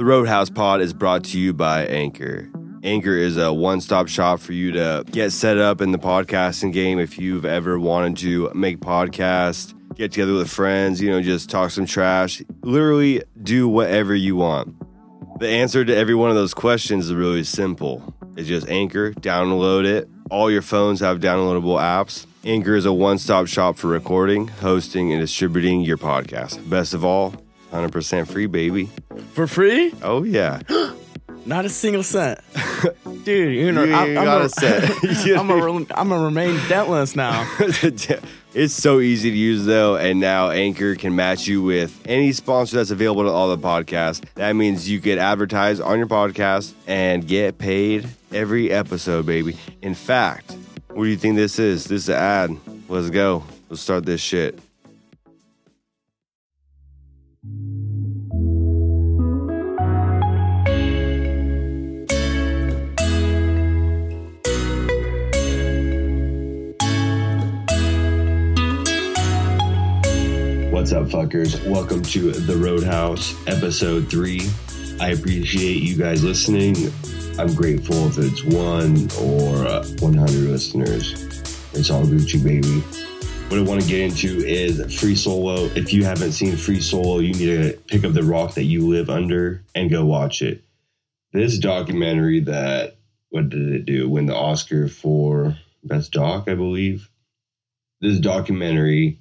The Roadhouse Pod is brought to you by Anchor. Anchor is a one stop shop for you to get set up in the podcasting game if you've ever wanted to make podcasts, get together with friends, you know, just talk some trash, literally do whatever you want. The answer to every one of those questions is really simple. It's just Anchor, download it. All your phones have downloadable apps. Anchor is a one stop shop for recording, hosting, and distributing your podcast. Best of all, 100% free, baby. For free? Oh, yeah. Not a single cent. Dude, you know, You I'm, ain't I'm, got a, a cent. I'm, a, I'm gonna remain dentless now. it's so easy to use though, and now Anchor can match you with any sponsor that's available to all the podcasts. That means you get advertised on your podcast and get paid every episode, baby. In fact, what do you think this is? This is an ad. Let's go. Let's start this shit. What's up, fuckers? Welcome to The Roadhouse, episode three. I appreciate you guys listening. I'm grateful if it's one or uh, 100 listeners. It's all Gucci, baby. What I want to get into is Free Solo. If you haven't seen Free Solo, you need to pick up the rock that you live under and go watch it. This documentary that, what did it do? Win the Oscar for Best Doc, I believe. This documentary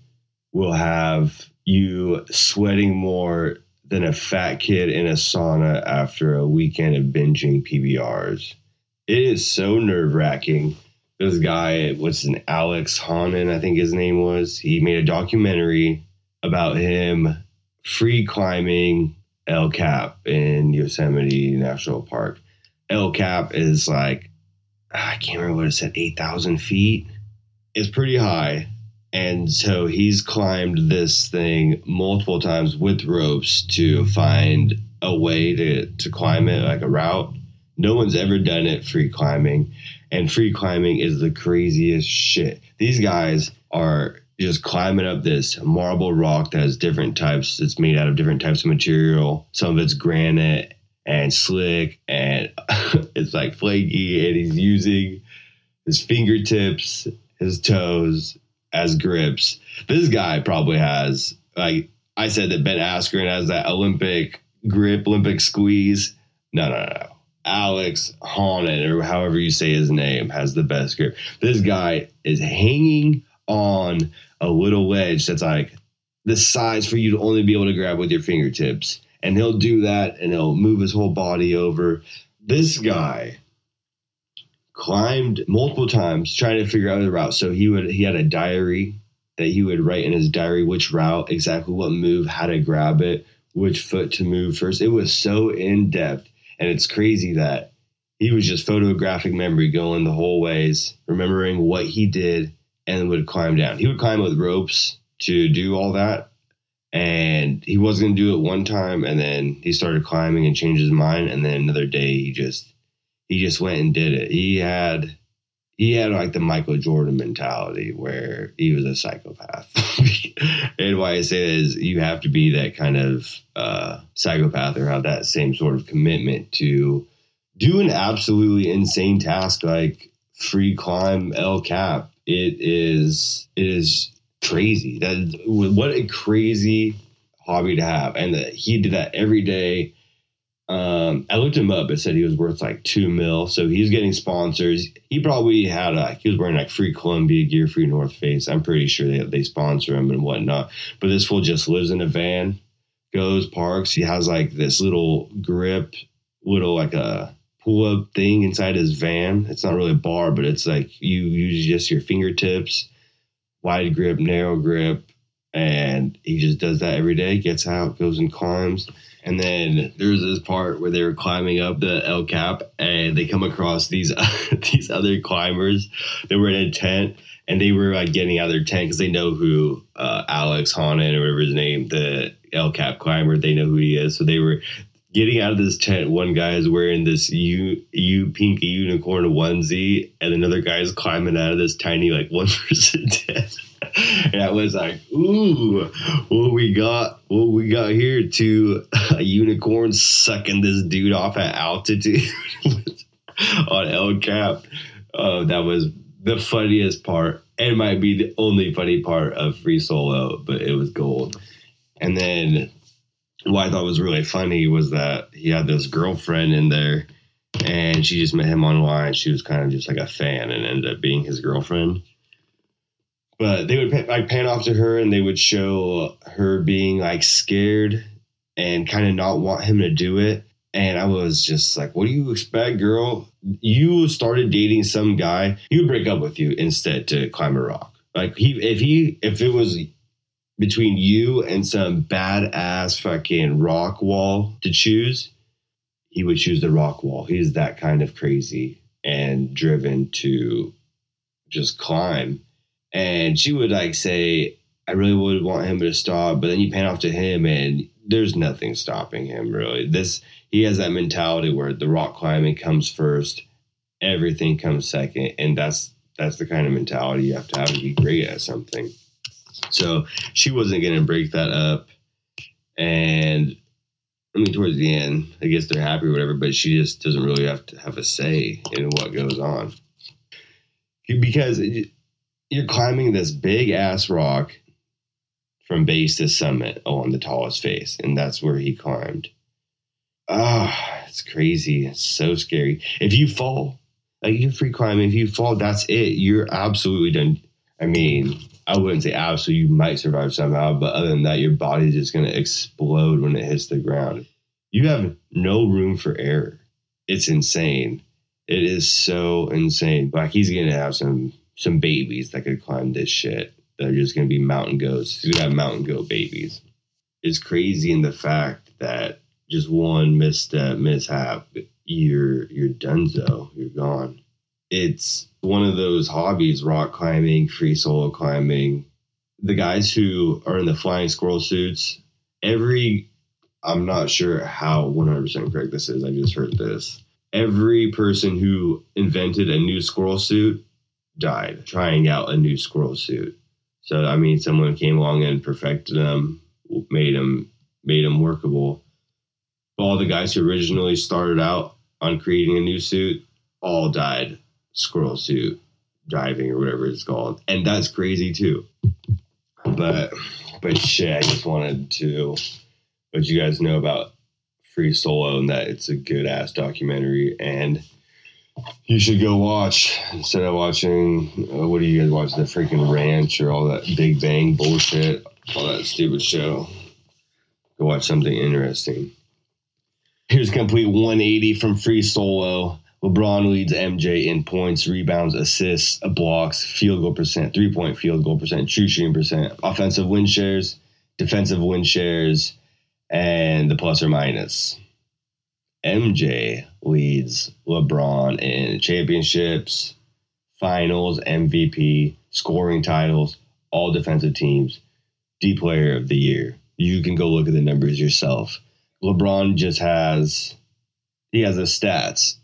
will have you sweating more than a fat kid in a sauna after a weekend of binging PBRs. It is so nerve wracking. This guy, what's an Alex Honnold, I think his name was, he made a documentary about him free climbing El Cap in Yosemite National Park. El Cap is like, I can't remember what it said, 8,000 feet. It's pretty high. And so he's climbed this thing multiple times with ropes to find a way to, to climb it, like a route. No one's ever done it free climbing. And free climbing is the craziest shit. These guys are just climbing up this marble rock that has different types. It's made out of different types of material. Some of it's granite and slick and it's like flaky. And he's using his fingertips, his toes, as grips. This guy probably has like I said that Ben Askren has that Olympic grip, Olympic squeeze. No, no, no. Alex Honnold, or however you say his name, has the best grip. This guy is hanging on a little ledge that's like the size for you to only be able to grab with your fingertips. And he'll do that and he'll move his whole body over. This guy climbed multiple times trying to figure out the route. So he would he had a diary that he would write in his diary which route, exactly what move, how to grab it, which foot to move first. It was so in depth, and it's crazy that he was just photographic memory going the whole ways, remembering what he did, and would climb down. He would climb with ropes to do all that, and he was going to do it one time, and then he started climbing and changed his mind, and then another day he just he just went and did it. He had he had like the Michael Jordan mentality where he was a psychopath. and why I say that is you have to be that kind of uh, psychopath or have that same sort of commitment to do an absolutely insane task like free climb El Cap. It is it is crazy. That what a crazy hobby to have, and that he did that every day. Um, I looked him up. It said he was worth like two mil, so he's getting sponsors. He probably had a, he was wearing like free Columbia gear, free North Face. I'm pretty sure they they sponsor him and whatnot. But this fool just lives in a van, goes parks. He has like this little grip, little like a pull up thing inside his van. It's not really a bar, but it's like you use just your fingertips, wide grip, narrow grip, and he just does that every day. Gets out, goes and climbs. And then there's this part where they were climbing up the El Cap, and they come across these these other climbers that were in a tent, and they were like getting out of their tent because they know who uh, Alex Honnold or whatever his name, the El Cap climber, they know who he is. So they were getting out of this tent. One guy is wearing this you U pink unicorn onesie, and another guy is climbing out of this tiny like one person tent. and I was like, ooh, what we got, what we got here to a unicorn sucking this dude off at altitude on El Cap. Oh, that was the funniest part. And might be the only funny part of Free Solo, but it was gold. And then what I thought was really funny was that he had this girlfriend in there and she just met him online. She was kind of just like a fan and ended up being his girlfriend. But they would like pan off to her and they would show her being like scared and kind of not want him to do it. And I was just like, what do you expect, girl? You started dating some guy, he would break up with you instead to climb a rock. Like he if he if it was between you and some badass fucking rock wall to choose, he would choose the rock wall. He's that kind of crazy and driven to just climb. And she would like say, I really would want him to stop, but then you pan off to him and there's nothing stopping him really. This he has that mentality where the rock climbing comes first, everything comes second, and that's that's the kind of mentality you have to have to be great at something. So she wasn't going to break that up. And I mean, towards the end, I guess they're happy or whatever, but she just doesn't really have to have a say in what goes on. Because you're climbing this big ass rock from base to summit on the tallest face, and that's where he climbed. Ah, oh, it's crazy. It's so scary. If you fall, like you're free climbing, if you fall, that's it. You're absolutely done. I mean, I wouldn't say mm-hmm. absolutely you might survive somehow, but other than that, your body's just going to explode when it hits the ground. You have no room for error. It's insane. It is so insane. Like he's going to have some some babies that could climb this shit. They're just going to be mountain goats. He's going to have mountain goat babies. It's crazy in the fact that just one misstep, mishap, you're you're donezo. You're gone. It's one of those hobbies rock climbing, free solo climbing. The guys who are in the flying squirrel suits, every, I'm not sure how 100% correct this is. I just heard this. Every person who invented a new squirrel suit died trying out a new squirrel suit. So, I mean, someone came along and perfected them, made them, made them workable. All the guys who originally started out on creating a new suit all died squirrel suit diving or whatever it's called, and that's crazy too. But but shit, I just wanted to let you guys know about Free Solo and that it's a good ass documentary and you should go watch. Instead of watching uh, what do you guys watch the freaking ranch or all that big bang bullshit all that stupid show? Go watch something interesting. Here's complete 180 from free solo LeBron leads MJ in points, rebounds, assists, blocks, field goal percent, three point field goal percent, true shooting percent, offensive win shares, defensive win shares, and the plus or minus. MJ leads LeBron in championships, finals, MVP, scoring titles, all defensive teams, D player of the year. You can go look at the numbers yourself. LeBron just has he has the stats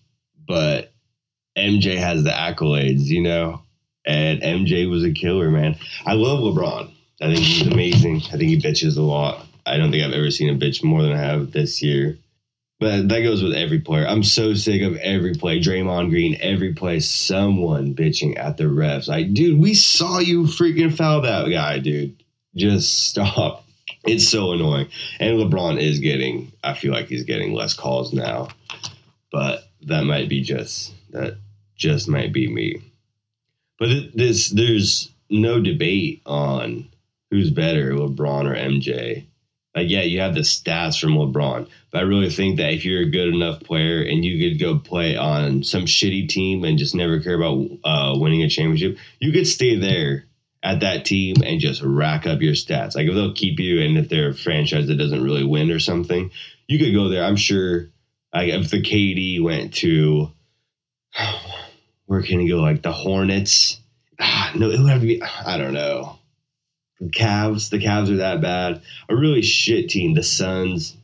but MJ has the accolades, you know, and MJ was a killer, man. I love LeBron. I think he's amazing. I think he bitches a lot. I don't think I've ever seen a bitch more than I have this year. But that goes with every player. I'm so sick of every play. Draymond Green, every play, someone bitching at the refs. Like, dude, we saw you freaking foul that guy, dude. Just stop. It's so annoying. And LeBron is getting, I feel like he's getting less calls now. But that might be just that just might be me. But this there's no debate on who's better, LeBron or MJ. Like, yeah, you have the stats from LeBron, but I really think that if you're a good enough player and you could go play on some shitty team and just never care about uh, winning a championship, you could stay there at that team and just rack up your stats. Like if they'll keep you, and if they're a franchise that doesn't really win or something, you could go there. I'm sure like if the KD went to where can he go? Like the Hornets? Ah, no, it would have to be. I don't know. The Cavs. The Cavs are that bad. A really shit team. The Suns,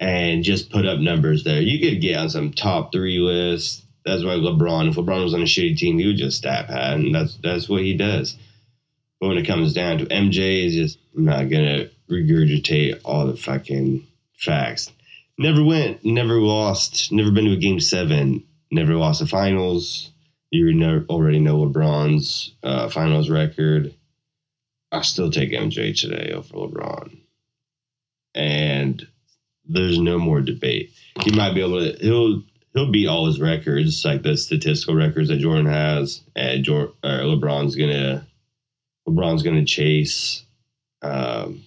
and just put up numbers there. You could get on some top three list. That's why LeBron. If LeBron was on a shitty team, he would just stat pad, and that's that's what he does. But when it comes down to MJ, is just I'm not gonna regurgitate all the fucking facts. Never went, never lost, never been to a game seven, never lost the finals. You already know LeBron's uh, finals record. I still take MJ today over LeBron, and there's no more debate. He might be able to. He'll he'll beat all his records, like the statistical records that Jordan has, and Jordan, LeBron's gonna LeBron's gonna chase. Um,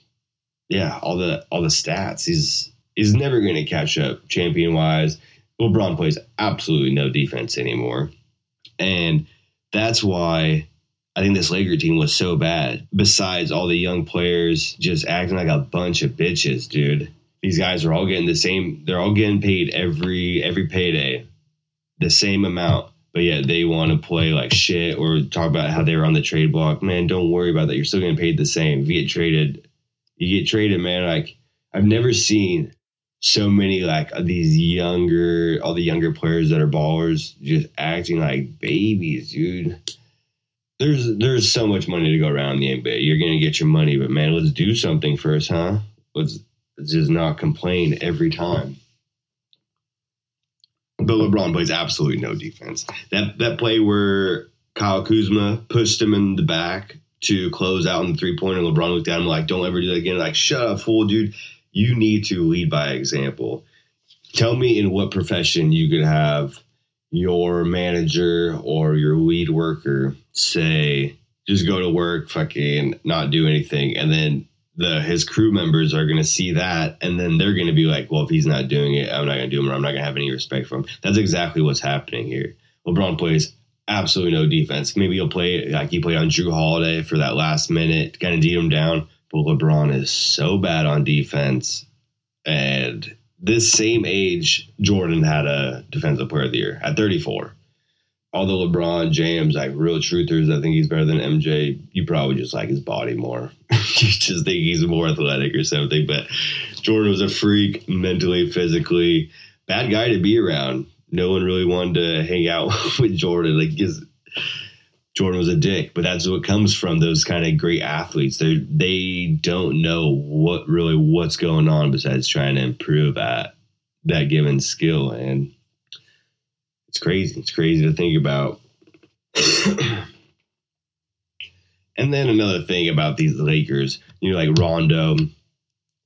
yeah, all the all the stats. He's he's never gonna catch up champion wise. LeBron plays absolutely no defense anymore, and that's why I think this Laker team was so bad. Besides all the young players just acting like a bunch of bitches, dude. These guys are all getting the same they're all getting paid every every payday the same amount. But yet they want to play like shit or talk about how they were on the trade block. Man don't worry about that. You're still getting paid the same. If you get traded you get traded man. Like i've never seen so many like these younger all the younger players that are ballers just acting like babies dude there's there's so much money to go around the NBA. You're gonna get your money, but man, let's do something first, huh? Let's just not complain every time. But LeBron plays absolutely no defense. That that play where Kyle Kuzma pushed him in the back to close out on the three pointer, LeBron looked at him like, "Don't ever do that again." Like, shut up, fool, dude. You need to lead by example. Tell me in what profession you could have your manager or your lead worker say, "Just go to work, fucking not do anything," and then the his crew members are going to see that and then they're going to be like well if he's not doing it i'm not going to do him or i'm not going to have any respect for him. That's exactly what's happening here. Lebron plays absolutely no defense. Maybe he'll play like he played on Jrue Holiday for that last minute kind of beat him down but lebron is so bad on defense and this same age jordan had a defensive player of the year at 34 although LeBron James, like real truthers, I think he's better than MJ. You probably just like his body more. you just think he's more athletic or something. But Jordan was a freak, mentally, physically, bad guy to be around. No one really wanted to hang out with Jordan. Like, his, Jordan was a dick, but that's what comes from those kind of great athletes. They they don't know what really what's going on besides trying to improve at that given skill and it's crazy. It's crazy to think about. and then another thing about these Lakers, you know, like Rondo.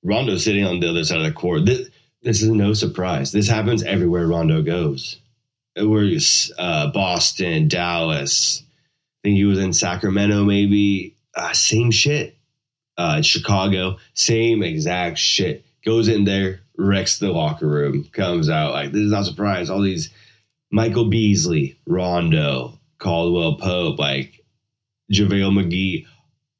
Rondo sitting on the other side of the court. This, this is no surprise. This happens everywhere Rondo goes. Where uh, Boston, Dallas. I think he was in Sacramento, maybe. Uh, same shit. Uh, Chicago, same exact shit. Goes in there, wrecks the locker room, comes out like this is not a surprise. All these Michael Beasley, Rondo, Caldwell Pope, like JaVale McGee,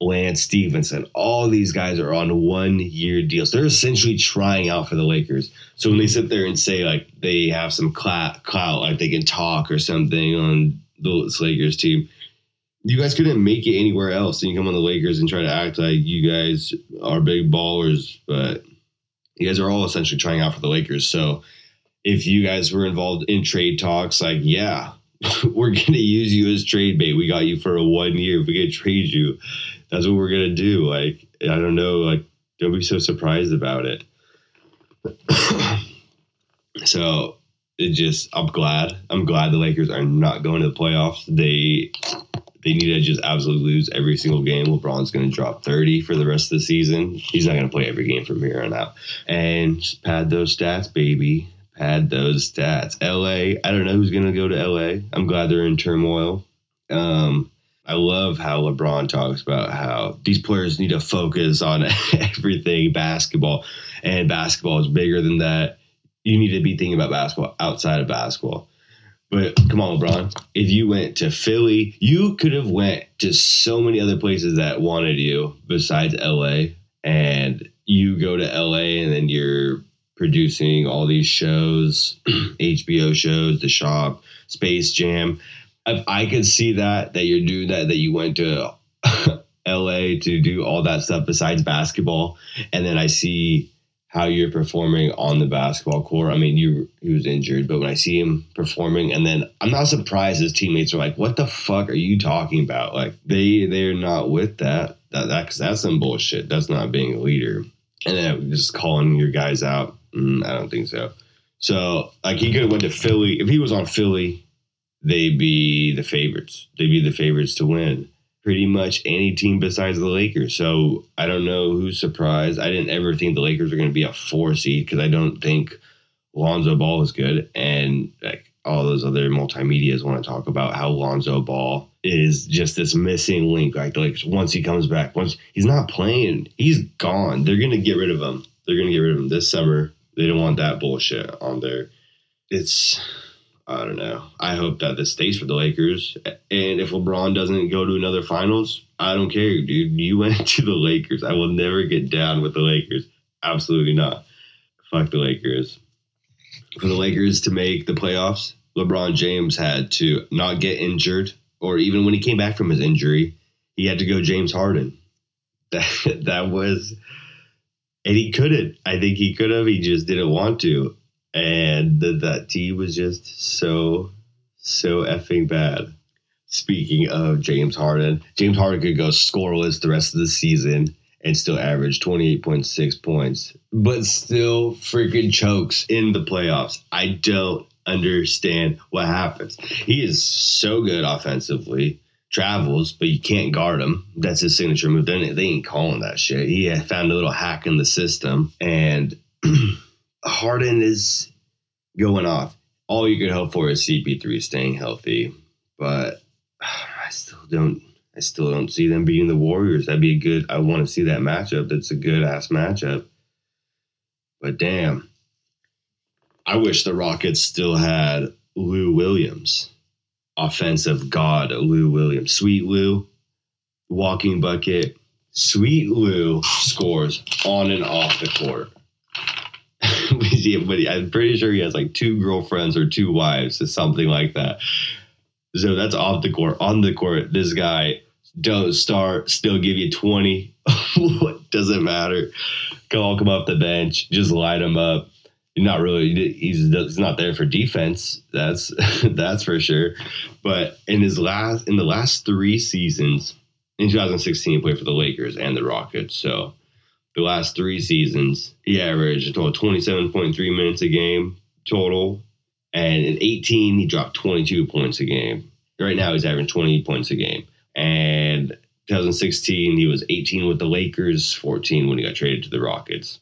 Lance Stephenson. All these guys are on one year deals. They're essentially trying out for the Lakers. So when they sit there and say like they have some clout, clout like they can talk or something on the Lakers team, you guys couldn't make it anywhere else. And you come on the Lakers and try to act like you guys are big ballers, but you guys are all essentially trying out for the Lakers. So if you guys were involved in trade talks, like, yeah, we're to use you as trade bait. We got you for a one year. If we could trade you, that's what we're to do. Like, I don't know. Like, don't be so surprised about it. so it just, I'm glad. I'm glad the Lakers are not going to the playoffs. They, they need to just absolutely lose every single game. LeBron's going to drop 30 for the rest of the season. He's not going to play every game from here on out. And just pad those stats, baby Pad those stats. LA, I don't know who's going to go to LA. I'm glad they're in turmoil. Um, I love how LeBron talks about how these players need to focus on everything basketball, and basketball is bigger than that. You need to be thinking about basketball outside of basketball. But come on, LeBron. If you went to Philly, you could have went to so many other places that wanted you besides LA. And you go to LA and then you're producing all these shows, HBO shows, The Shop, Space Jam. If I could see that that you're doing that that you went to LA to do all that stuff besides basketball, and then I see how you're performing on the basketball court. I mean, you he was injured, but when I see him performing, and then I'm not surprised his teammates are like, "What the fuck are you talking about?" Like they they're not with that. That that's that's some bullshit. That's not being a leader. And then just calling your guys out. Mm, I don't think so. So like he could have went to Philly. If he was on Philly, they'd be the favorites. They'd be the favorites to win pretty much any team besides the Lakers. So I don't know who's surprised. I didn't ever think the Lakers were going to be a four seed because I don't think Lonzo Ball is good. And like all those other multimedias want to talk about how Lonzo Ball is just this missing link. Like, like once he comes back, once he's not playing, he's gone. They're going to get rid of him. They're going to get rid of him this summer. They don't want that bullshit on there. It's I don't know. I hope that this stays for the Lakers. And if LeBron doesn't go to another finals, I don't care, dude. You went to the Lakers. I will never get down with the Lakers. Absolutely not. Fuck the Lakers. For the Lakers to make the playoffs, LeBron James had to not get injured, or even when he came back from his injury, he had to go James Harden. That that was and he couldn't. I think he could have. He just didn't want to and the, that team was just so so effing bad. Speaking of James Harden, James Harden could go scoreless the rest of the season and still average 28.6 points, but still freaking chokes in the playoffs. I don't understand what happens. He is so good offensively, travels, but you can't guard him. That's his signature move. They, they ain't calling that shit. He found a little hack in the system, and Harden is going off. All you could hope for is CP3 staying healthy, but I still don't. I still don't see them beating the Warriors. That'd be a good. I want to see that matchup. That's a good ass matchup. But damn, I wish the Rockets still had Lou Williams, offensive god Lou Williams, sweet Lou, walking bucket. Sweet Lou scores on and off the court. But I'm pretty sure he has like two girlfriends or two wives or something like that. So that's off the court. On the court, this guy don't start, still give you 20. what does it matter? On, come off the bench, just light him up. You're not really he's, he's not there for defense. That's that's for sure. But in his last in the last three seasons, in 2016, he played for the Lakers and the Rockets. So the last three seasons, he averaged a total 27.3 minutes a game total. And in 18, he dropped 22 points a game. Right now, he's averaging 20 points a game. And 2016, he was 18 with the Lakers, 14 when he got traded to the Rockets.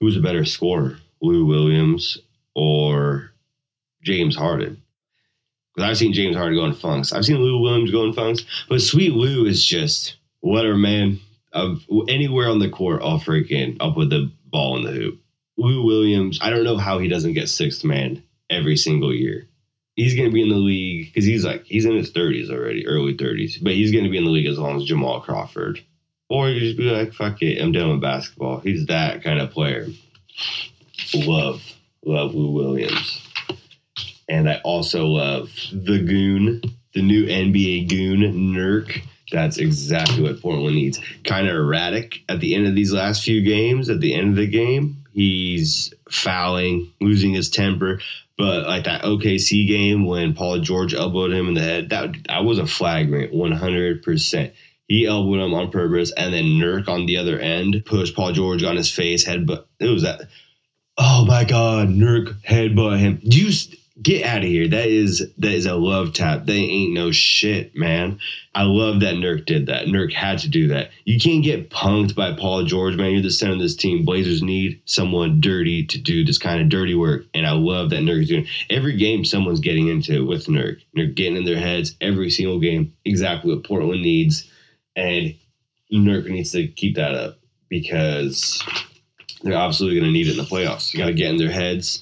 Who's a better scorer, Lou Williams or James Harden? Because I've seen James Harden go in funks. I've seen Lou Williams go in funks, but Sweet Lou is just whatever, man of anywhere on the court, I'll freaking I'll put the ball in the hoop. Lou Williams, I don't know how he doesn't get sixth man every single year. He's going to be in the league because he's like he's in his thirties already, early thirties, but he's going to be in the league as long as Jamal Crawford. Or you just be like, fuck it, I'm done with basketball. He's that kind of player. Love, love Lou Williams. And I also love the goon, the new NBA goon, Nurk. That's exactly what Portland needs. Kind of erratic at the end of these last few games. At the end of the game, he's fouling, losing his temper. But like that OKC game when Paul George elbowed him in the head, that that was a flagrant, one hundred percent. He elbowed him on purpose, and then Nurk on the other end pushed Paul George on his face, headbutt. It was that. Oh my God, Nurk headbutt him. You get out of here. That is that is a love tap. They ain't no shit, man. I love that Nurk did that. Nurk had to do that. You can't get punked by Paul George, man. You're the center of this team. Blazers need someone dirty to do this kind of dirty work. And I love that Nurk is doing every game someone's getting into it with Nurk. Nurk getting in their heads every single game. Exactly what Portland needs. And Nurk needs to keep that up because they're absolutely going to need it in the playoffs. You got to get in their heads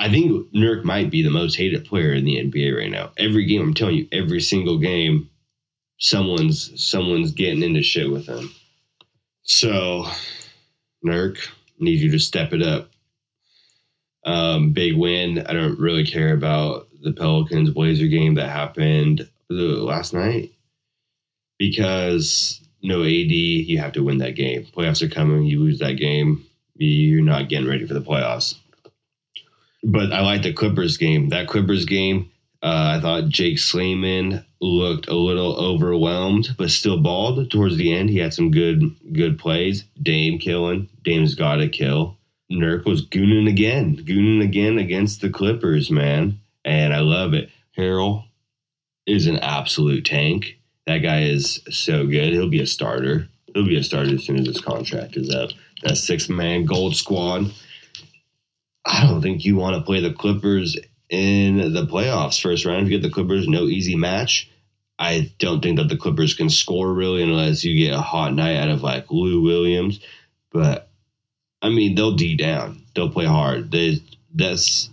I think Nurk might be the most hated player in the NBA right now. Every game, I'm telling you, every single game, someone's someone's getting into shit with him. So, Nurk, need you to step it up. Um, big win. I don't really care about the Pelicans Blazer game that happened last night because no AD, you have to win that game. Playoffs are coming. You lose that game, you're not getting ready for the playoffs. But I like the Clippers game. That Clippers game, uh, I thought Jake Layman looked a little overwhelmed, but still balled towards the end. He had some good good plays. Dame killing. Dame's got to kill. Nurk was gooning again, gooning again against the Clippers, man. And I love it. Harrell is an absolute tank. That guy is so good. He'll be a starter. He'll be a starter as soon as his contract is up. That six man gold squad. I don't think you want to play the Clippers in the playoffs first round. If You get the Clippers, no easy match. I don't think that the Clippers can score really unless you get a hot night out of like Lou Williams. But I mean, they'll D down. They'll play hard. They, that's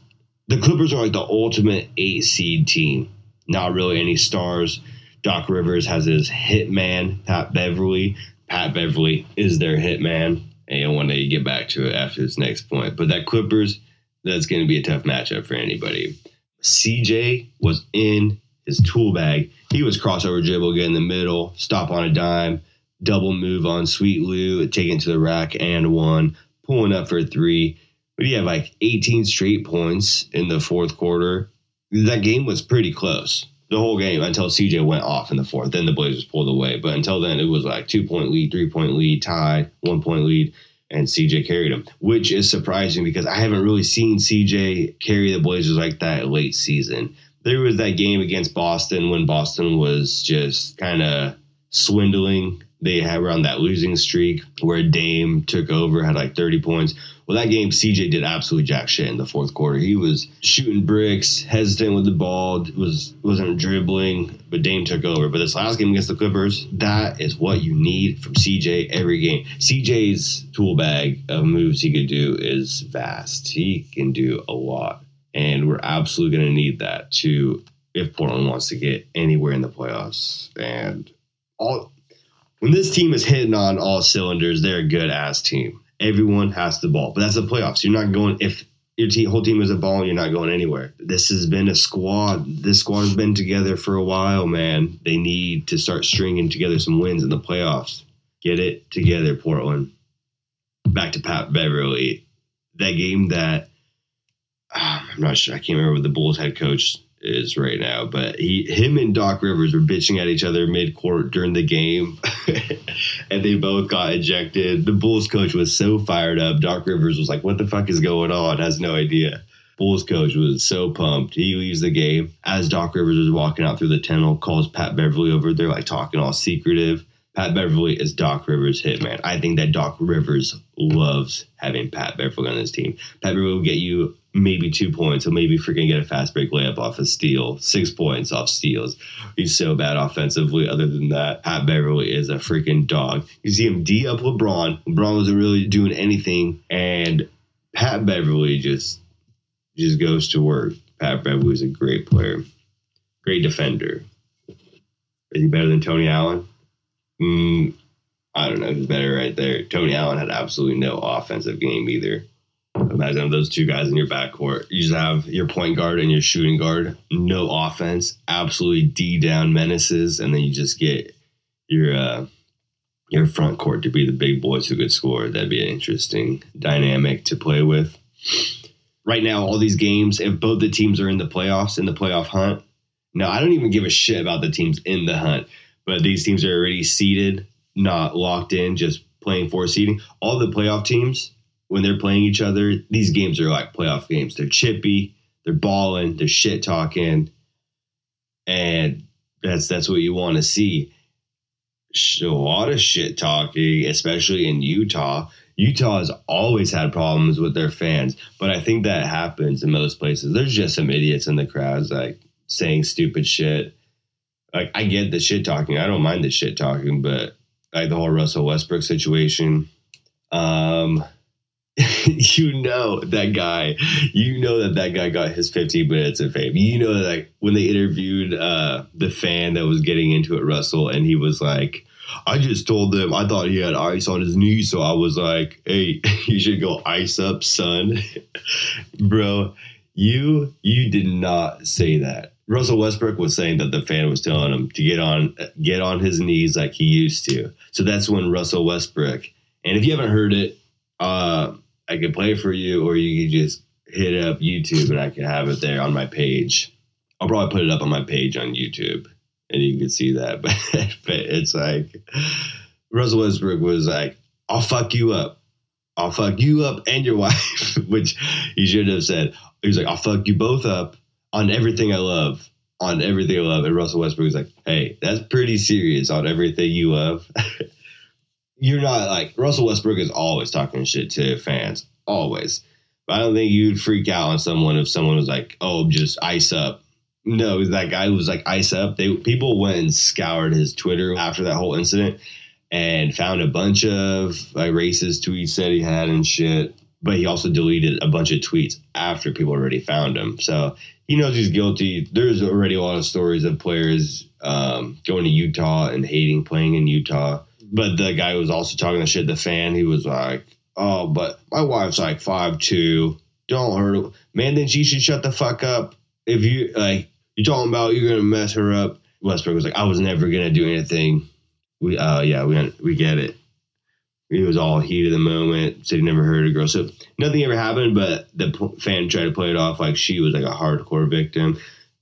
the Clippers are like the ultimate eight seed team. Not really any stars. Doc Rivers has his hitman, Pat Beverley. Pat Beverley is their hitman. And day you get back to it after this next point. But that Clippers, that's going to be a tough matchup for anybody. CJ was in his tool bag. He was crossover dribble, get in the middle, stop on a dime, double move on Sweet Lou, take it to the rack and one, pulling up for three. But he had like 18 straight points in the fourth quarter. That game was pretty close the whole game until CJ went off in the fourth. Then the Blazers pulled away. But until then, it was like two point lead, three point lead, tie, one point lead, and CJ carried him, which is surprising because I haven't really seen CJ carry the Blazers like that late season. There was that game against Boston when Boston was just kind of swindling. They had on that losing streak where Dame took over, had like 30 points. Well, that game, CJ did absolutely jack shit in the fourth quarter. He was shooting bricks, hesitant with the ball, was wasn't dribbling, but Dame took over. But this last game against the Clippers, that is what you need from CJ every game. CJ's tool bag of moves he could do is vast. He can do a lot, and we're absolutely going to need that to if Portland wants to get anywhere in the playoffs. And all when this team is hitting on all cylinders, they're a good ass team everyone has the ball. But that's the playoffs. You're not going if your team, whole team is a ball, you're not going anywhere. This has been a squad. This squad has been together for a while, man. They need to start stringing together some wins in the playoffs. Get it together, Portland. Back to Pat Beverley. That game that I'm not sure. I can't remember the Bulls head coach is right now. But he, him, and Doc Rivers were bitching at each other mid court during the game, and they both got ejected. The Bulls coach was so fired up. Doc Rivers was like, "What the fuck is going on?" Has no idea. Bulls coach was so pumped. He leaves the game as Doc Rivers was walking out through the tunnel. Calls Pat Beverley over there, like talking all secretive. Pat Beverley is Doc Rivers' hitman. I think that Doc Rivers loves having Pat Beverley on his team. Pat Beverley will get you maybe two points. He'll maybe freaking get a fast break layup off a steal, six points off steals. He's so bad offensively. Other than that, Pat Beverley is a freaking dog. You see him D up LeBron. LeBron wasn't really doing anything, and Pat Beverley just just goes to work. Pat Beverley is a great player, great defender. Is he better than Tony Allen? Mm, I don't know who's better right there. Tony Allen had absolutely no offensive game either. Imagine those two guys in your backcourt. You just have your point guard and your shooting guard, no offense, absolutely D down menaces, and then you just get your uh, your front court to be the big boys who could score. That'd be an interesting dynamic to play with. Right now, all these games, if both the teams are in the playoffs, in the playoff hunt, now I don't even give a shit about the teams in the hunt but these teams are already seeded, not locked in, just playing for seeding. All the playoff teams, when they're playing each other, these games are like playoff games. They're chippy, they're balling, they're shit talking, and that's that's what you want to see. A lot of shit talking, especially in Utah. Utah has always had problems with their fans, but I think that happens in most places. There's just some idiots in the crowds like saying stupid shit like I get the shit talking. I don't mind the shit talking, but like the whole Russell Westbrook situation, um, you know that guy. You know that that guy got his 15 minutes of fame. You know that like, when they interviewed uh, the fan that was getting into it, Russell, and he was like, I just told them I thought he had ice on his knee, so I was like, "Hey, you should go ice up, son." Bro, you you did not say that Russell Westbrook was saying that the fan was telling him to get on get on his knees like he used to. So that's when Russell Westbrook. And if you haven't heard it, uh, I could play for you, or you could just hit up YouTube and I can have it there on my page. I'll probably put it up on my page on YouTube, and you can see that. But, but it's like Russell Westbrook was like, "I'll fuck you up." I'll fuck you up and your wife, which he should have said. He was like, I'll fuck you both up on everything I love, on everything I love. And Russell Westbrook was like, hey, that's pretty serious on everything you love. You're not like Russell Westbrook is always talking shit to fans, always. But I don't think you'd freak out on someone if someone was like, oh, just ice up. No, that guy was like ice up. They people went and scoured his Twitter after that whole incident and found a bunch of like racist tweets that he had and shit. But he also deleted a bunch of tweets after people already found him. So he knows he's guilty. There's already a lot of stories of players um, going to Utah and hating playing in Utah. But the guy was also talking the shit. The fan, he was like, "Oh, but my wife's like five two. Don't hurt her, man. Then she should shut the fuck up. If you like, you're talking about you're gonna mess her up." Westbrook was like, "I was never gonna do anything." We, uh, yeah, we we get it. He was all heat of the moment. Said he never heard a girl. So nothing ever happened, but the fan tried to play it off like she was like a hardcore victim,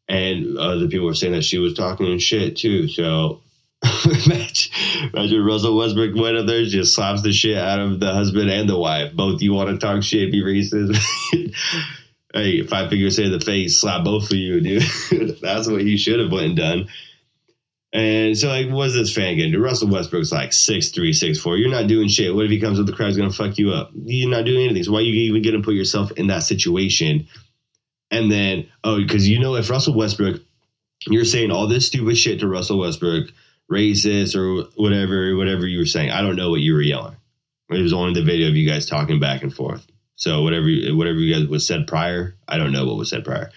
and other people were saying that she was talking shit too. So imagine, imagine Russell Westbrook went up there, just slaps the shit out of the husband and the wife. Both you want to talk shit, be racist. hey, five fingers say the face, slap both of you, dude. That's what he should have went and done. And so, like, what's this fan getting? To Russell Westbrook's like six three, six four. You're not doing shit. What if he comes with the crowd's gonna fuck you up? You're not doing anything. So why are you even gonna put yourself in that situation? And then, oh, because you know, if Russell Westbrook, you're saying all this stupid shit to Russell Westbrook, racist or whatever, whatever you were saying. I don't know what you were yelling. It was only the video of you guys talking back and forth. So whatever, whatever you guys was said prior, I don't know what was said prior.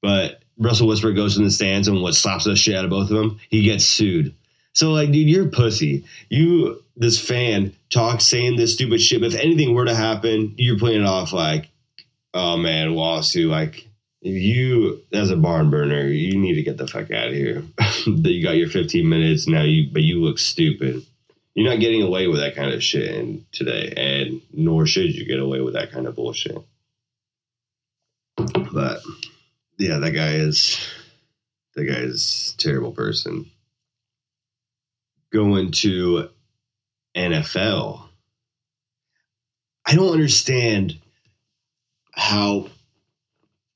But Russell Westbrook goes in the stands and what slaps the shit out of both of them, he gets sued. So like, dude, you're pussy. You this fan talks saying this stupid shit. But if anything were to happen, you're playing it off like, oh man, lawsuit. Like you as a barn burner, you need to get the fuck out of here. you got your 15 minutes now. You but you look stupid. You're not getting away with that kind of shit in today, and nor should you get away with that kind of bullshit. But yeah, that guy is that guy is terrible person. Going to NFL. I don't understand how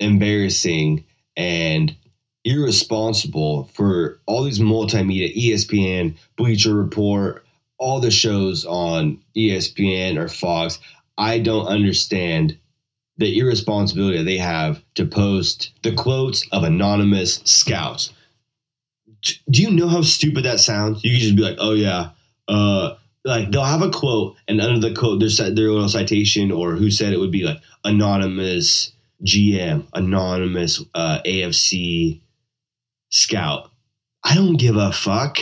embarrassing and irresponsible for all these multimedia, ESPN, Bleacher Report, all the shows on ESPN or Fox. I don't understand the irresponsibility that they have to post the quotes of anonymous scouts. Do you know how stupid that sounds? You can just be like, "Oh yeah," uh, like they'll have a quote, and under the quote, there's their little citation or who said it would be like anonymous GM, anonymous uh, AFC scout. I don't give a fuck.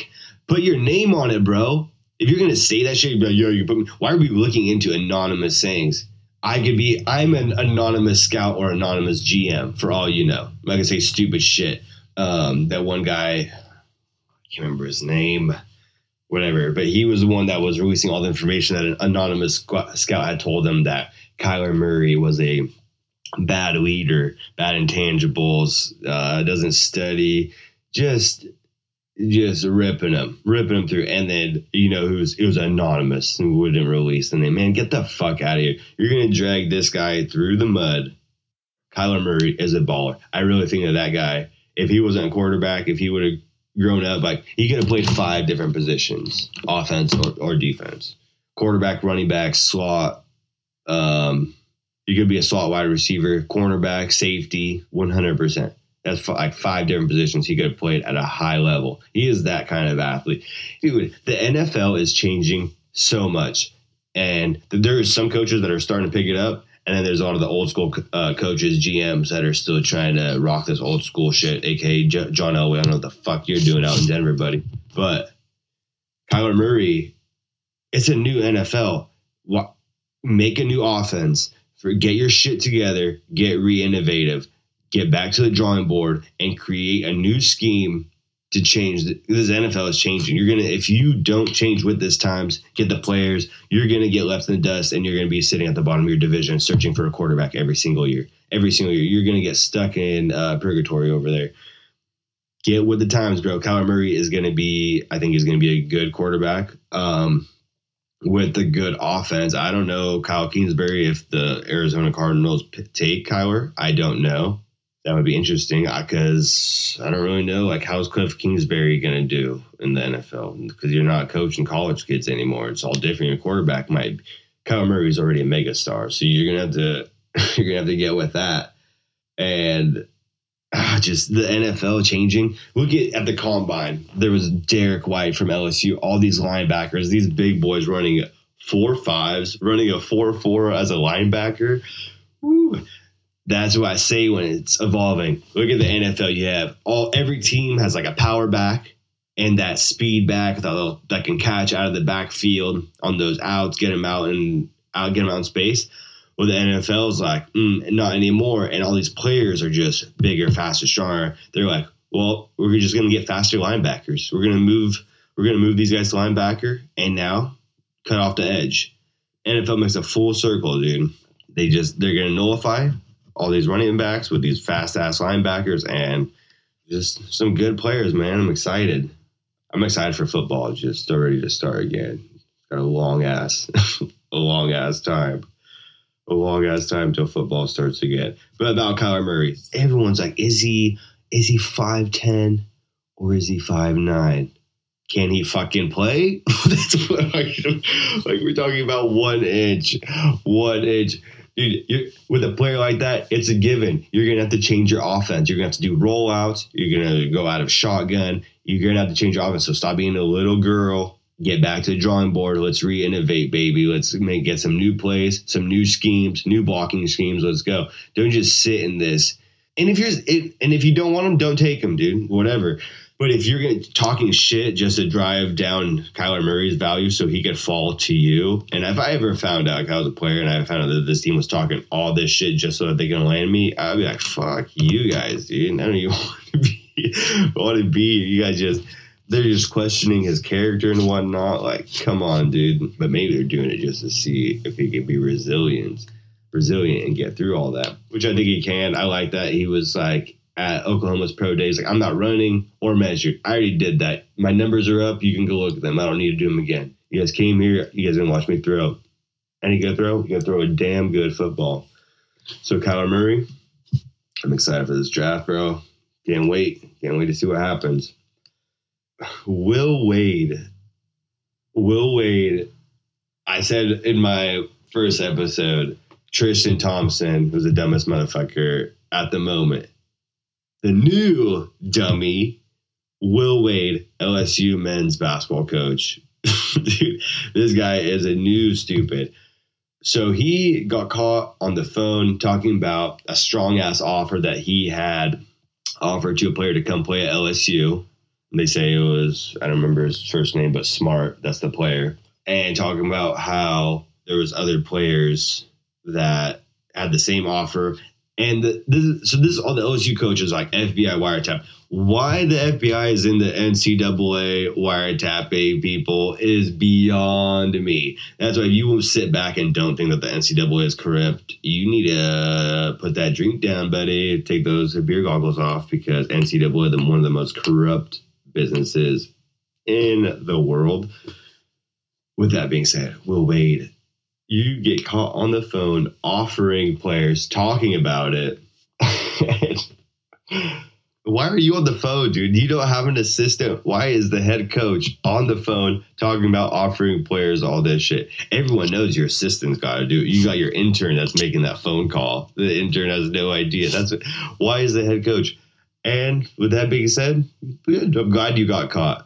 Put your name on it, bro. If you're gonna say that shit, you'd be like, "Yo, you put me." Why are we looking into anonymous sayings? I could be I'm an anonymous scout or anonymous GM for all you know. Not gonna say stupid shit. Um, that one guy, I can't remember his name, whatever, but he was the one that was releasing all the information that an anonymous scout had told him that Kyler Murray was a bad leader, bad intangibles, uh, doesn't study, just just ripping them, ripping them through. And then, you know, it was, it was anonymous and wouldn't release the name. Man, get the fuck out of here. You're going to drag this guy through the mud. Kyler Murray is a baller. I really think that that guy, if he wasn't a quarterback, if he would have grown up, like he could have played five different positions, offense or, or defense, quarterback, running back, slot. Um, you could be a slot wide receiver, cornerback, safety, 100%. That's like five different positions he could have played at a high level. He is that kind of athlete. Dude, the NFL is changing so much. And there's some coaches that are starting to pick it up. And then there's a lot of the old school uh, coaches, GMs that are still trying to rock this old school shit, aka J- John Elway. I don't know what the fuck you're doing out in Denver, buddy. But Kyler Murray, it's a new NFL. Make a new offense. For, get your shit together. Get re innovative get back to the drawing board and create a new scheme to change this NFL is changing. You're gonna if you don't change with this times, get the players, you're gonna get left in the dust and you're gonna be sitting at the bottom of your division searching for a quarterback every single year. Every single year. You're gonna get stuck in uh, purgatory over there. Get with the times, bro. Kyler Murray is gonna be, I think he's gonna be a good quarterback. Um with the good offense. I don't know Kyle Kingsbury if the Arizona Cardinals take Kyler. I don't know that would be interesting because I don't really know like how's Kliff Kingsbury going to do in the NFL because you're not coaching college kids anymore. It's all different. Your quarterback might Kyler Murray's already a mega star, so you're gonna have to you're gonna have to get with that. And uh, just the NFL changing. Look at at the combine. There was Derek White from LSU. All these linebackers, these big boys running four fives, running a four four as a linebacker. Woo that's what I say when it's evolving. Look at the NFL. You have all every team has like a power back and that speed back that, that can catch out of the backfield on those outs, get them out and out, get them out in space. Well, the NFL is like, mm, not anymore. And all these players are just bigger, faster, stronger. They're like, well, we're just going to get faster linebackers. We're going to move. We're going to move these guys to linebacker, and now cut off the edge. NFL makes a full circle, dude. They just they're going to nullify all these running backs with these fast ass linebackers and just some good players, man. I'm excited. I'm excited for football just ready to start again. got a long ass, a long ass time, a long ass time till football starts again. But about Kyler Murray, everyone's like, is he is he five ten or is he five nine? Can he fucking play? That's what I, like we're talking about one inch, one inch dude, with a player like that, it's a given. You're gonna have to change your offense. You're gonna have to do rollouts. You're gonna go out of shotgun. You're gonna have to change your offense. So stop being a little girl. Get back to the drawing board. Let's re-innovate, baby. Let's make get some new plays, some new schemes, new blocking schemes. Let's go. Don't just sit in this. And if you're, and if you don't want them, don't take them, dude. Whatever. But if you're talking shit just to drive down Kyler Murray's value so he could fall to you, and if I ever found out like, I was a player and I found out that this team was talking all this shit just so that they can land me, I'd be like, fuck you guys, dude. I don't want to be, want to be. You guys just they're just questioning his character and whatnot. Like, come on, dude. But maybe they're doing it just to see if he can be resilient, resilient and get through all that, which I think he can. I like that he was like at Oklahoma's pro days. Like I'm not running or measured. I already did that. My numbers are up. You can go look at them. I don't need to do them again. You guys came here. You guys gonna watch me throw. Any good throw? You gotta throw a damn good football. So Kyler Murray, I'm excited for this draft, bro. Can't wait. Can't wait to see what happens. Will Wade. Will Wade. I said in my first episode, Tristan Thompson was the dumbest motherfucker at the moment the new dummy, Will Wade, LSU men's basketball coach. Dude, this guy is a new stupid. So he got caught on the phone talking about a strong ass offer that he had offered to a player to come play at LSU. They say it was, I don't remember his first name, but Smart, that's the player. And talking about how there was other players that had the same offer and this, so this is all the LSU coaches like FBI wiretap. Why the FBI is in the NCAA wiretapping eh, people is beyond me. That's why if you sit back and don't think that the NCAA is corrupt. You need to put that drink down, buddy. Take those beer goggles off because NCAA is one of the most corrupt businesses in the world. With that being said, Will Wade you get caught on the phone offering players, talking about it. Why are you on the phone, dude? You don't have an assistant. Why is the head coach on the phone talking about offering players all this shit? Everyone knows your assistant's got to do it. You got your intern that's making that phone call. The intern has no idea. That's why is the head coach. And with that being said, good. I'm glad you got caught.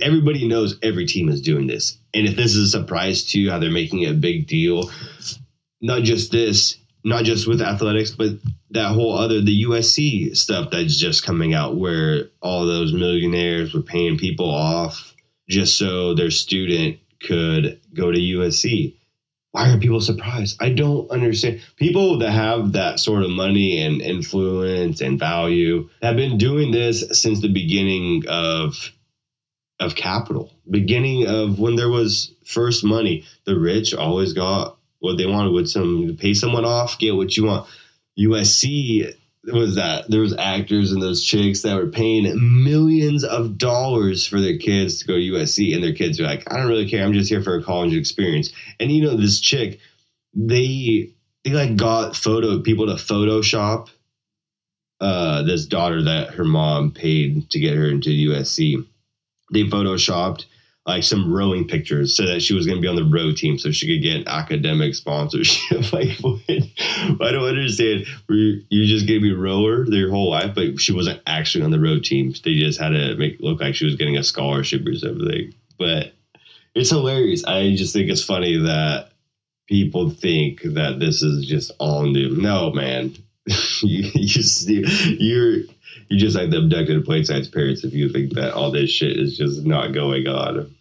Everybody knows every team is doing this. And if this is a surprise to you, how they're making a big deal, not just this, not just with athletics, but that whole other the USC stuff that's just coming out where all those millionaires were paying people off just so their student could go to USC. why are people surprised? I don't understand. People that have that sort of money and influence and value have been doing this since the beginning of of capital, beginning of when there was first money. The rich always got what they wanted with some pay someone off, get what you want. USC was that there was actors and those chicks that were paying millions of dollars for their kids to go to USC, and their kids are like, I don't really care. I'm just here for a college experience. And you know, this chick, they they like got photo people to Photoshop uh, this daughter that her mom paid to get her into USC. They photoshopped like some rowing pictures so that she was going to be on the row team so she could get academic sponsorship. like, what? I don't understand. You just gave me a rower their whole life, but she wasn't actually on the row team. They just had to make it look like she was getting a scholarship or something. But it's hilarious. I just think it's funny that people think that this is just all new. No, man. you, you, you're you just like the abducted size parents if you think that all this shit is just not going on.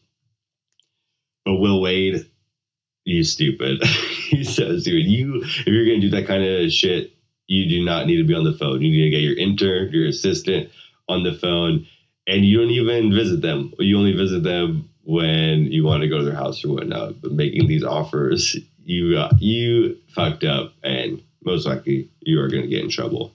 But Will Wade, you stupid. he's so stupid. You, if you're gonna do that kind of shit, you do not need to be on the phone. You need to get your intern, your assistant on the phone, and you don't even visit them. You only visit them when you want to go to their house or whatnot. But making these offers, you uh, you fucked up, and most likely you are going to get in trouble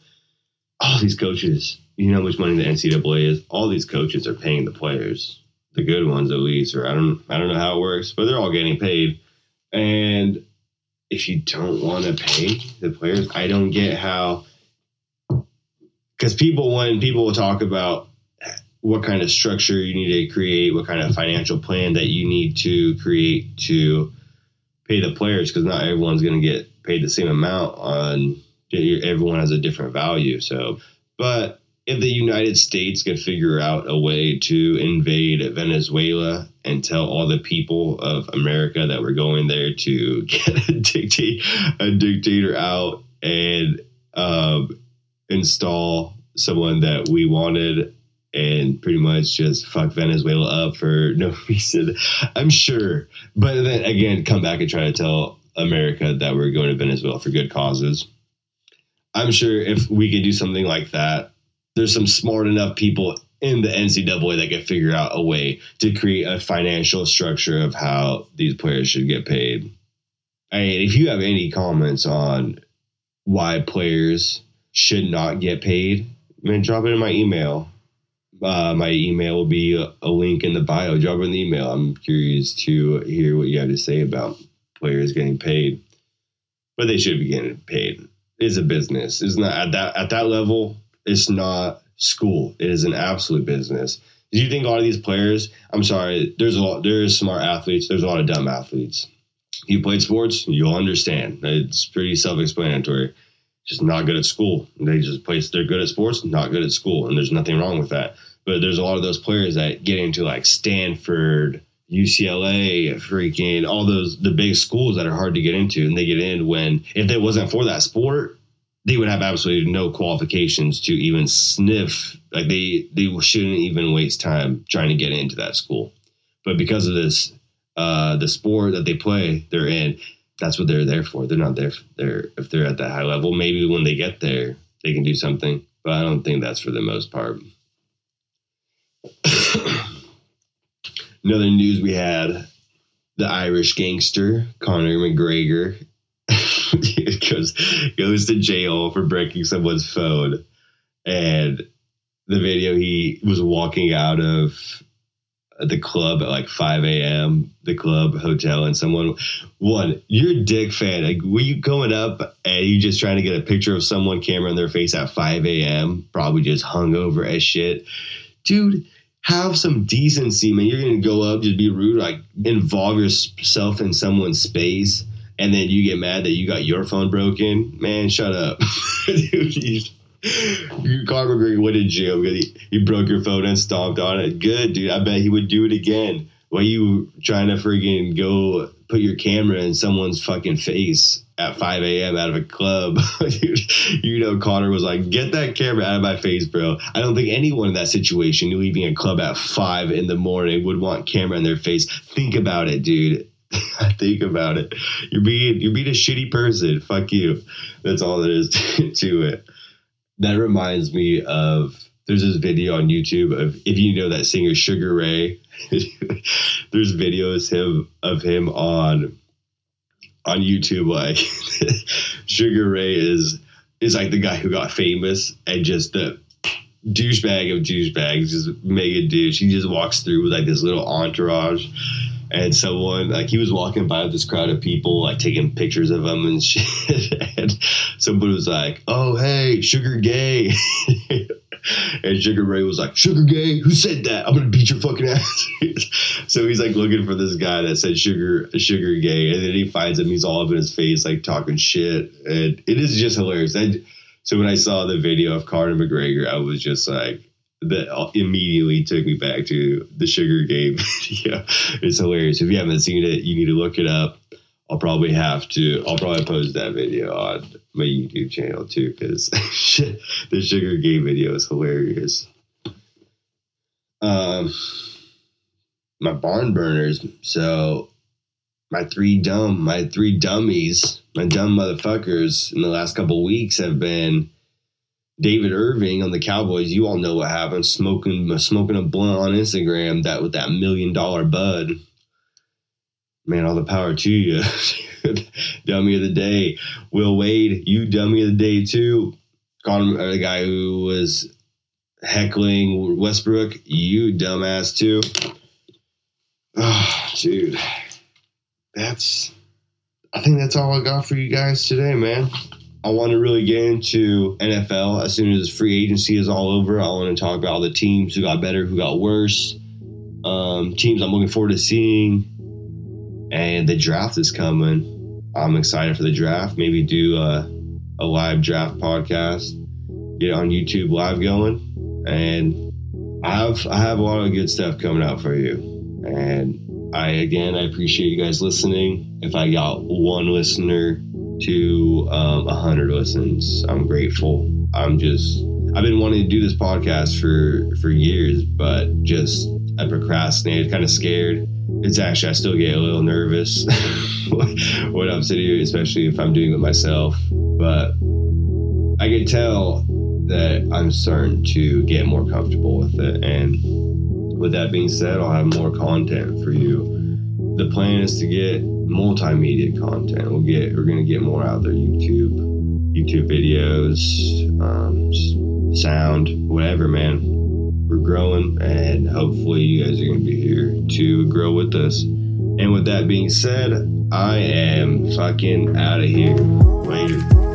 all these coaches, you know how much money the NCAA is. All these coaches are paying the players, the good ones at least, or I don't, I don't know how it works, but they're all getting paid. And if you don't want to pay the players, I don't get how. Because people, when people will talk about what kind of structure you need to create, what kind of financial plan that you need to create to pay the players, because not everyone's going to get paid the same amount on everyone has a different value. So, but if the United States could figure out a way to invade Venezuela and tell all the people of America that we're going there to get a, dictate, a dictator out and um, install someone that we wanted and pretty much just fuck Venezuela up for no reason, I'm sure. But then again, come back and try to tell America that we're going to Venezuela for good causes I'm sure if we could do something like that, there's some smart enough people in the NCAA that could figure out a way to create a financial structure of how these players should get paid. Mean, if you have any comments on why players should not get paid, I mean, drop it in my email. Uh, my email will be a, link in the bio. Drop the email. I'm curious to hear what you have to say about players getting paid, but they should be getting paid It's a business. It's not at that at that level. It's not school. It is an absolute business. Do you think a lot of these players? I'm sorry. There's a lot. There's smart athletes. There's a lot of dumb athletes. You played sports, you'll understand. It's pretty self-explanatory. Just not good at school. They just play. They're good at sports, not good at school, and there's nothing wrong with that. But there's a lot of those players that get into like Stanford, UCLA, freaking all those the big schools that are hard to get into, and they get in when if it wasn't for that sport, they would have absolutely no qualifications to even sniff. Like they they shouldn't even waste time trying to get into that school, but because of this, uh, the sport that they play, they're in. That's what they're there for. They're not there. They're if they're at that high level. Maybe when they get there, they can do something. But I don't think that's for the most part. Another news we had the Irish gangster, Conor McGregor, goes, goes to jail for breaking someone's phone. And the video, he was walking out of the club at like 5 a.m., the club hotel, and someone, one, you're a dick fan. Like, were you going up and you just trying to get a picture of someone, camera in their face at 5 a.m., probably just hungover as shit? Dude, have some decency, man. You're gonna go up, just be rude, like involve yourself in someone's space, and then you get mad that you got your phone broken. Man, shut up. Dude, Conor McGregor went to jail because he, broke your phone and stomped on it. Good, dude. I bet he would do it again. Why you trying to friggin' go put your camera in someone's fucking face at 5 a.m. out of a club. You know, Conor was like, get that camera out of my face, bro. I don't think anyone in that situation leaving a club at 5 in the morning would want camera in their face. Think about it, dude. Think about it. You're being you're being a shitty person. Fuck you. That's all there is to it. That reminds me of there's this video on YouTube of if you know that singer Sugar Ray. there's videos him of him on on YouTube like Sugar Ray is is like the guy who got famous and just the douchebag of douchebags, just mega douche. He just walks through with like this little entourage and someone like he was walking by with this crowd of people like taking pictures of him and shit. And someone was like oh hey sugar gay. And sugar ray was like sugar gay who said that? I'm gonna beat your fucking ass. So he's like looking for this guy that said sugar sugar gay. And then he finds him. He's all up in his face like talking shit. And it is just hilarious. I, so when i saw the video of conor mcgregor i was just like that immediately took me back to the sugar game video. It's hilarious. If you haven't seen it, you need to look it up. I'll probably have to. I'll probably post that video on my YouTube channel too, because the sugar game video is hilarious. Um, my barn burners. So my three dumb, my three dummies, my dumb motherfuckers in the last couple weeks have been David Irving on the Cowboys, you all know what happened. Smoking smoking a blunt on Instagram that with that million dollar bud. Man, all the power to you. dummy of the day. Will Wade, you dummy of the day too. Uh, the guy who was heckling Westbrook, you dumbass too. Oh, dude. That's I think that's all I got for you guys today, man. I want to really get into NFL as soon as free agency is all over. I want to talk about all the teams who got better, who got worse, um, teams I'm looking forward to seeing, and the draft is coming. I'm excited for the draft. Maybe do a, a live draft podcast, get on YouTube live going, and I have I have a lot of good stuff coming out for you. And I again I appreciate you guys listening. If I got one listener to um, 100 listens. I'm grateful. I'm just, I've been wanting to do this podcast for, for years, but just, I procrastinated, kind of scared. It's actually, I still get a little nervous when I'm sitting here, especially if I'm doing it myself. But I can tell that I'm starting to get more comfortable with it. And with that being said, I'll have more content for you. The plan is to get multimedia content. We'll get we're gonna get more out there. YouTube, YouTube videos, um, sound, whatever, man. We're growing, and hopefully you guys are gonna be here to grow with us. And with that being said, I am fucking out of here. Later.